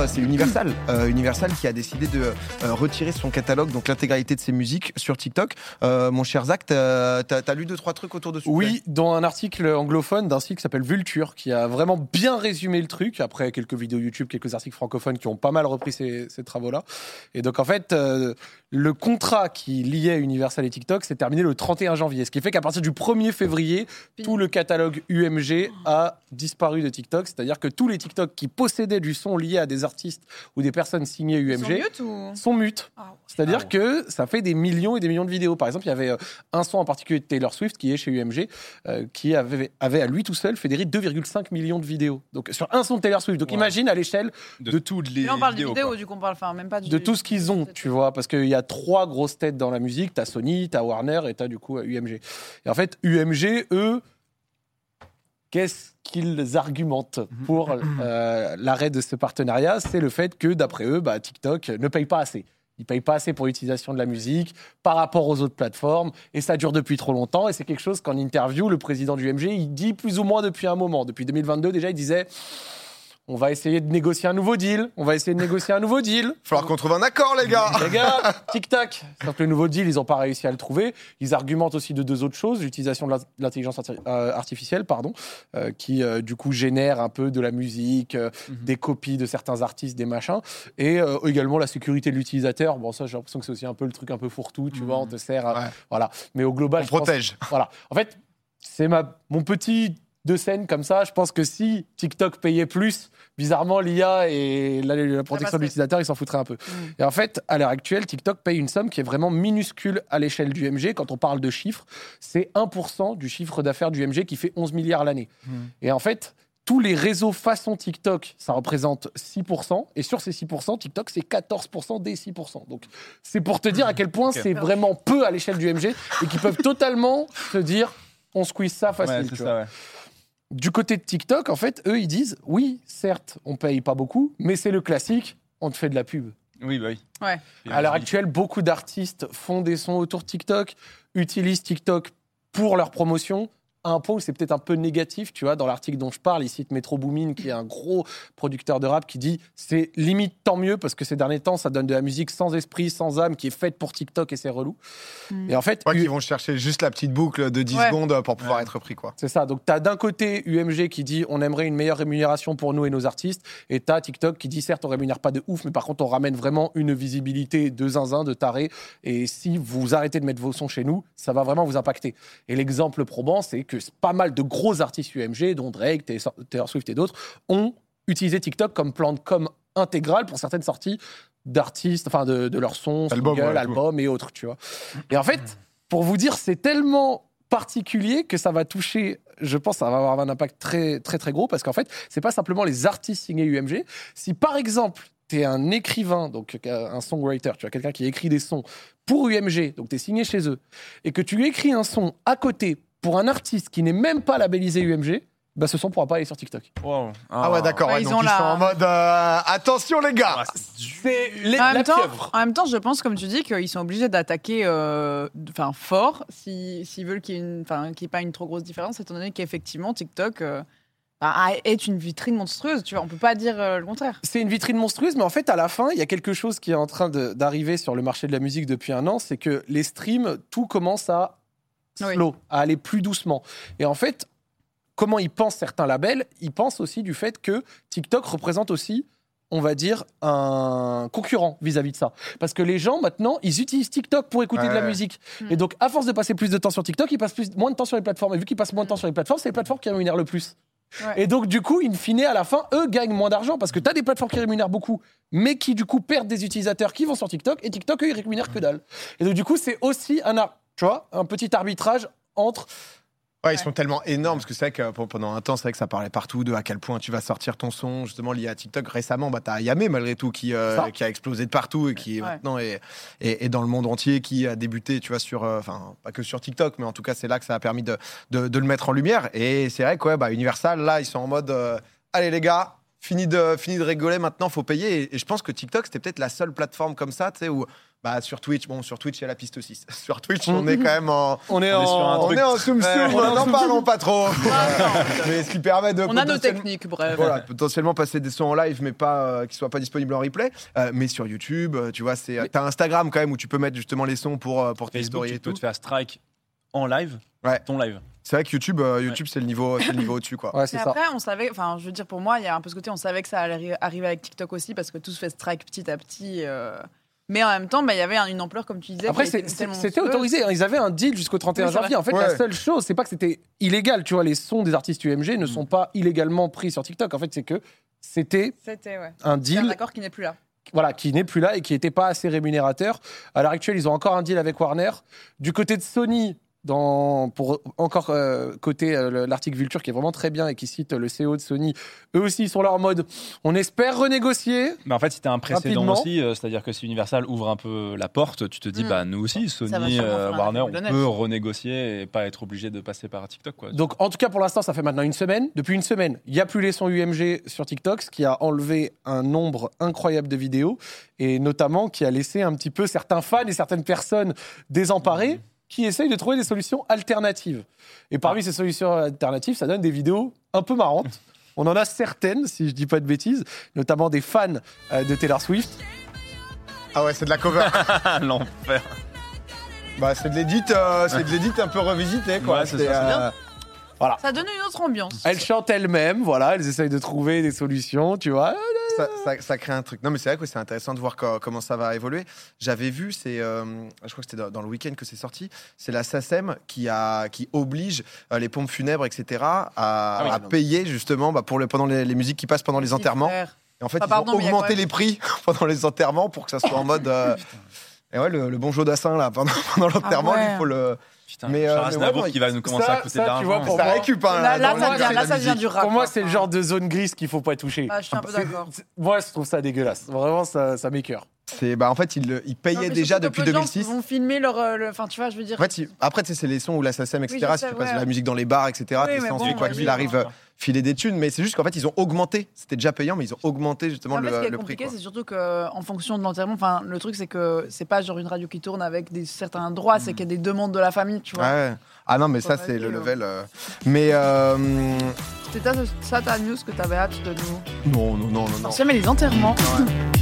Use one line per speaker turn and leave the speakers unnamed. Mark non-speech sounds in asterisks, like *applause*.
euh, c'est Universal. Euh, Universal qui a décidé de euh, retirer son catalogue, donc l'intégralité de ses musiques sur TikTok. Euh, mon cher Zach, t'as as, lu deux, trois trucs autour de ce
Oui, dans un article anglophone d'un site qui s'appelle Vulture, qui a vraiment bien résumé le truc, après quelques vidéos YouTube, quelques articles francophones qui ont pas mal repris ces, ces travaux-là. Et donc, en fait, euh, le contrat qui liait Universal et TikTok s'est terminé le 31 janvier. Ce qui fait qu'à partir du 1er février, tout le catalogue UMG a disparu de TikTok. C'est-à-dire que tous les TikTok qui possédaient du son lié à des artistes ou des personnes signées UMG
Sont mute ou
sont mutes.
Ah,
C'est-à-dire
Ah
que ça fait des millions et des millions de vidéos. Par exemple, il y avait euh, un son en particulier de Taylor Swift qui est chez UMG, euh, qui avait, avait à lui tout seul fédéré 2,5 millions de vidéos. Donc sur un son de Taylor Swift. Donc
Wow.
imagine à l'échelle
De,
de-
toutes les
Là, on parle
vidéos.
de vidéo,
quoi.
du coup, on parle, enfin, même pas du.
de tout ce qu'ils ont, tu vois, parce qu'il y a trois grosses têtes dans la musique. T'as Sony, t'as Warner et t'as du coup UMG. Et en fait, UMG, eux, qu'est-ce qu'ils argumentent pour euh, l'arrêt de ce partenariat? C'est le fait que, d'après eux, bah, TikTok ne paye pas assez. Ils payent pas assez pour l'utilisation de la musique par rapport aux autres plateformes et ça dure depuis trop longtemps et c'est quelque chose qu'en interview le président du UMG il dit plus ou moins depuis un moment depuis 2022 déjà il disait on va essayer de négocier un nouveau deal on va essayer de négocier un nouveau deal *laughs*
Falloir qu'on trouve un accord, les gars.
les gars, *laughs* tic-tac. Sauf que le nouveau deal, ils n'ont pas réussi à le trouver. Ils argumentent aussi de deux autres choses. L'utilisation de l'in- l'intelligence arti- euh, artificielle, pardon, euh, qui euh, du coup génère un peu de la musique, euh,
Mhm.
des copies de certains artistes, des machins. Et euh, également la sécurité de l'utilisateur. Bon, ça, j'ai l'impression que c'est aussi un peu le truc un peu fourre-tout, tu vois, on te sert. à-
Ouais.
Voilà. Mais au global,
On
je pense-
protège.
voilà. En fait, c'est ma, mon petit de scène comme ça. Je pense que si TikTok payait plus, bizarrement, l'IA et la, la protection de l'utilisateur, ils s'en foutraient un peu. Et en fait, à l'heure actuelle, TikTok paye une somme qui est vraiment minuscule à l'échelle du MG. Quand on parle de chiffres, c'est 1% du chiffre d'affaires du MG qui fait 11 milliards l'année. Et en fait, tous les réseaux façon TikTok, ça représente 6%. Et sur ces 6%, TikTok, c'est 14% des 6%. Donc, c'est pour te dire à quel point c'est vraiment peu à l'échelle du MG et qu'ils peuvent totalement se dire on squeeze ça facile.
Ouais,
tu
c'est
vois.
ça, ouais.
Du côté de TikTok, en fait, eux, ils disent oui, certes, on paye pas beaucoup, mais c'est le classique, on te fait de la pub.
Oui, bah oui.
Ouais.
À l'heure actuelle, beaucoup d'artistes font des sons autour de TikTok, utilisent TikTok pour leur promotion. À un point où c'est peut-être un peu négatif, tu vois, dans l'article dont je parle, il cite Metro Boomin, qui est un gros producteur de rap, qui dit c'est limite tant mieux parce que ces derniers temps, ça donne de la musique sans esprit, sans âme, qui est faite pour TikTok et c'est relou.
Mm.
Et en fait, U-
qu'ils vont chercher juste la petite boucle de 10
Ouais.
secondes pour pouvoir
Ouais.
être pris, quoi.
C'est ça. Donc, tu as d'un côté UMG qui dit on aimerait une meilleure rémunération pour nous et nos artistes. Et tu as TikTok qui dit certes, on rémunère pas de ouf, mais par contre, on ramène vraiment une visibilité de zinzin, de taré. Et si vous arrêtez de mettre vos sons chez nous, ça va vraiment vous impacter. Et l'exemple probant, c'est que pas mal de gros artistes UMG, dont Drake, Taylor Swift et d'autres, ont utilisé TikTok comme plan de com intégral pour certaines sorties d'artistes, enfin de, de leurs sons,
Album, ouais,
albums et autres, tu vois. Et en fait, pour vous dire, c'est tellement particulier que ça va toucher, je pense, ça va avoir un impact très très très gros parce qu'en fait, c'est pas simplement les artistes signés UMG. Si par exemple, tu es un écrivain, donc euh, un songwriter, tu as quelqu'un qui écrit des sons pour UMG, donc tu es signé chez eux, et que tu écris un son à côté pour un artiste qui n'est même pas labellisé UMG, bah ce son pourra pas aller sur TikTok.
Wow.
Ah, ouais, d'accord.
Ouais,
ouais,
ils
donc
ont
ils
la-
sont en mode euh, attention, les gars.
C'est
les-
En
la
même, temps,
pieuvre.
en même temps, je pense, comme tu dis, qu'ils sont obligés d'attaquer euh, enfin, fort si- s'ils veulent qu'il n'y ait, une- enfin, qu'il y ait pas une trop grosse différence, étant donné qu'effectivement, TikTok euh, bah, est une vitrine monstrueuse. Tu vois, on peut pas dire euh, le contraire.
C'est une vitrine monstrueuse, mais en fait, à la fin, il y a quelque chose qui est en train de- d'arriver sur le marché de la musique depuis un an, c'est que les streams, tout commence à
Oui.
à aller plus doucement. Et en fait, comment ils pensent certains labels Ils pensent aussi du fait que TikTok représente aussi on va dire, un concurrent vis-à-vis de ça. Parce que les gens, maintenant, ils utilisent TikTok pour écouter de la musique.
Mm.
Et donc, à force de passer plus de temps sur TikTok, ils passent plus, moins de temps sur les plateformes. Et vu qu'ils passent moins de temps sur les plateformes, c'est les plateformes qui rémunèrent le plus.
Ouais.
Et donc, du coup, in fine, à la fin, eux gagnent moins d'argent parce que tu as des plateformes qui rémunèrent beaucoup, mais qui, du coup, perdent des utilisateurs qui vont sur TikTok et TikTok, eux, ils rémunèrent que dalle. Et donc, du coup, c'est aussi un, ar- tu vois, un petit arbitrage entre.
Ouais, ils sont tellement énormes parce que c'est vrai que p- pendant un temps, c'est vrai que ça parlait partout de à quel point tu vas sortir ton son, justement lié à TikTok. Récemment, bah, t'as Yamé malgré tout qui, euh, qui a explosé de partout et qui
Ouais.
maintenant est, est, est dans le monde entier, qui a débuté, tu vois, sur, euh, enfin, pas que sur TikTok, mais en tout cas, c'est là que ça a permis de, de, de le mettre en lumière. Et c'est vrai que ouais, bah, Universal, là, ils sont en mode, euh, allez les gars, fini de, fini de rigoler, maintenant, faut payer. Et, et je pense que TikTok, c'était peut-être la seule plateforme comme ça, tu sais, où bah, sur Twitch, bon, sur Twitch, il y a la piste 6. *laughs* sur Twitch, on est quand même en.
On est,
On est
en...
sur un
On est en soum
Ouais,
n'en parlons pas trop. *laughs*
Ah, *laughs*
mais ce qui permet de.
On a nos
potentiellement-
techniques, bref.
Voilà, potentiellement passer des sons en live, mais pas euh, qui soient pas disponibles en replay. Euh, mais sur YouTube, euh, tu vois, c'est. T'as Instagram quand même où tu peux mettre justement les sons pour euh, pour tes
Facebook,
stories
tu
et
peux
tout.
te faire strike en live.
Ouais.
Ton live.
C'est vrai que YouTube, euh, YouTube, c'est le niveau, c'est le niveau au-dessus, quoi. *laughs*
Ouais, c'est
Mais
ça.
après, on savait, enfin, je veux dire, pour moi, il y a un peu ce côté, on savait que ça allait arri- arriver avec TikTok aussi, parce que tout se fait strike petit à petit. euh, Mais en même temps, bah, il y avait un- une ampleur, comme tu disais.
Après,
qui
c'est-
était
c'est-
tellement
c'était
monstrueuse.
autorisé. hein. Ils avaient un deal jusqu'au 31
Oui, c'est
janvier. En fait, la
Ouais.
seule chose, c'est pas que c'était illégal. Tu vois, les sons des artistes UMG
Mm.
ne sont pas illégalement pris sur TikTok. En fait, c'est que c'était
C'était, ouais.
un
C'est un
deal
accord qui n'est plus là.
voilà, qui n'est plus là et qui n'était pas assez rémunérateur. À l'heure actuelle, ils ont encore un deal avec Warner. Du côté de Sony, dans, pour encore euh, côté euh, le- l'article Vulture qui est vraiment très bien et qui cite le CEO de Sony, eux aussi ils sont là en mode on espère renégocier.
Mais en fait, si tu as un précédent
Rapidement.
aussi, euh, c'est-à-dire que si Universal ouvre un peu la porte, tu te dis,
Mm.
bah nous aussi, Sony, euh, Warner, on peut renégocier et pas être obligé de passer par TikTok. Quoi.
Donc en tout cas pour l'instant ça fait maintenant une semaine. Depuis une semaine, il n'y a plus les sons UMG sur TikTok, ce qui a enlevé un nombre incroyable de vidéos et notamment qui a laissé un petit peu certains fans et certaines personnes désemparées qui essayent de trouver des solutions alternatives. Et parmi ces solutions alternatives, ça donne des vidéos un peu marrantes. *laughs* On en a certaines, si je dis pas de bêtises, notamment des fans euh, de Taylor Swift.
Ah ouais, c'est de la cover. *laughs*
L'enfer.
bah, c'est de l'édit, euh, c'est de l'édit un peu revisité, quoi.
Ouais, c'est ça, c'est
euh,
Ça donne une autre ambiance.
Elles chantent elles-mêmes, voilà, elles essayent de trouver des solutions, tu vois.
Ça, ça- ça crée un truc. Non, mais c'est vrai que c'est intéressant de voir co- comment ça va évoluer. J'avais vu, c'est, euh, je crois que c'était dans, dans le week-end que c'est sorti, c'est la SACEM qui, a, qui oblige euh, les pompes funèbres, etc., à,
Ah oui,
à
non.
payer justement bah, pour le, pendant les, les musiques qui passent pendant les enterrements. Et en fait,
Ah,
ils
pardon,
ont
mais il y a
augmenté
même-
les prix *laughs* pendant les enterrements pour que ça soit en mode. euh, *laughs* et ouais, le, le bon Jodassin, là, pendant, *laughs* pendant l'enterrement,
ouais.
il faut le.
Putain,
Mais, euh,
Charles
mais ouais,
qui va nous commencer
ça-
à coûter
ça,
de
tu vois,
l'argent.
pour
ça
moi-
récup, hein,
Là, là, ça vient, là, ça vient du rap.
Pour moi, c'est le genre de zone grise qu'il faut pas toucher.
Ah, je suis un peu d'accord.
Moi, je trouve ça dégueulasse. Vraiment, ça, ça m'écoeure.
C'est, bah, en fait, il, le- il
Non,
payait
mais
déjà depuis
peu de gens
2006.
vont filmer leur. euh, le- Enfin, tu vois, je veux dire.
En fait, il- après, tu sais, c'est les sons où la SACEM, etc.
je
si
sais,
tu passes de
ouais.
la musique dans les bars, etc.
Oui,
t'es censé,
bon,
quoi
ouais,
qu'il
oui,
arrive, euh, filer des thunes. Mais c'est juste qu'en fait, ils ont augmenté. C'était déjà payant, mais ils ont augmenté justement
En fait, ce
le,
qui est
le
compliqué, c'est surtout que en fonction de l'enterrement, enfin, le truc, c'est que c'est pas genre une radio qui tourne avec des certains droits, c'est qu'il y a des demandes de la famille, tu vois.
Ouais. Ah non, mais ça, c'est le level. euh. Mais euh,
C'était ça, ça ta news que t'avais hâte de nous.
non, non, non, non, non.
Mais les enterrements.
Ouais. *laughs*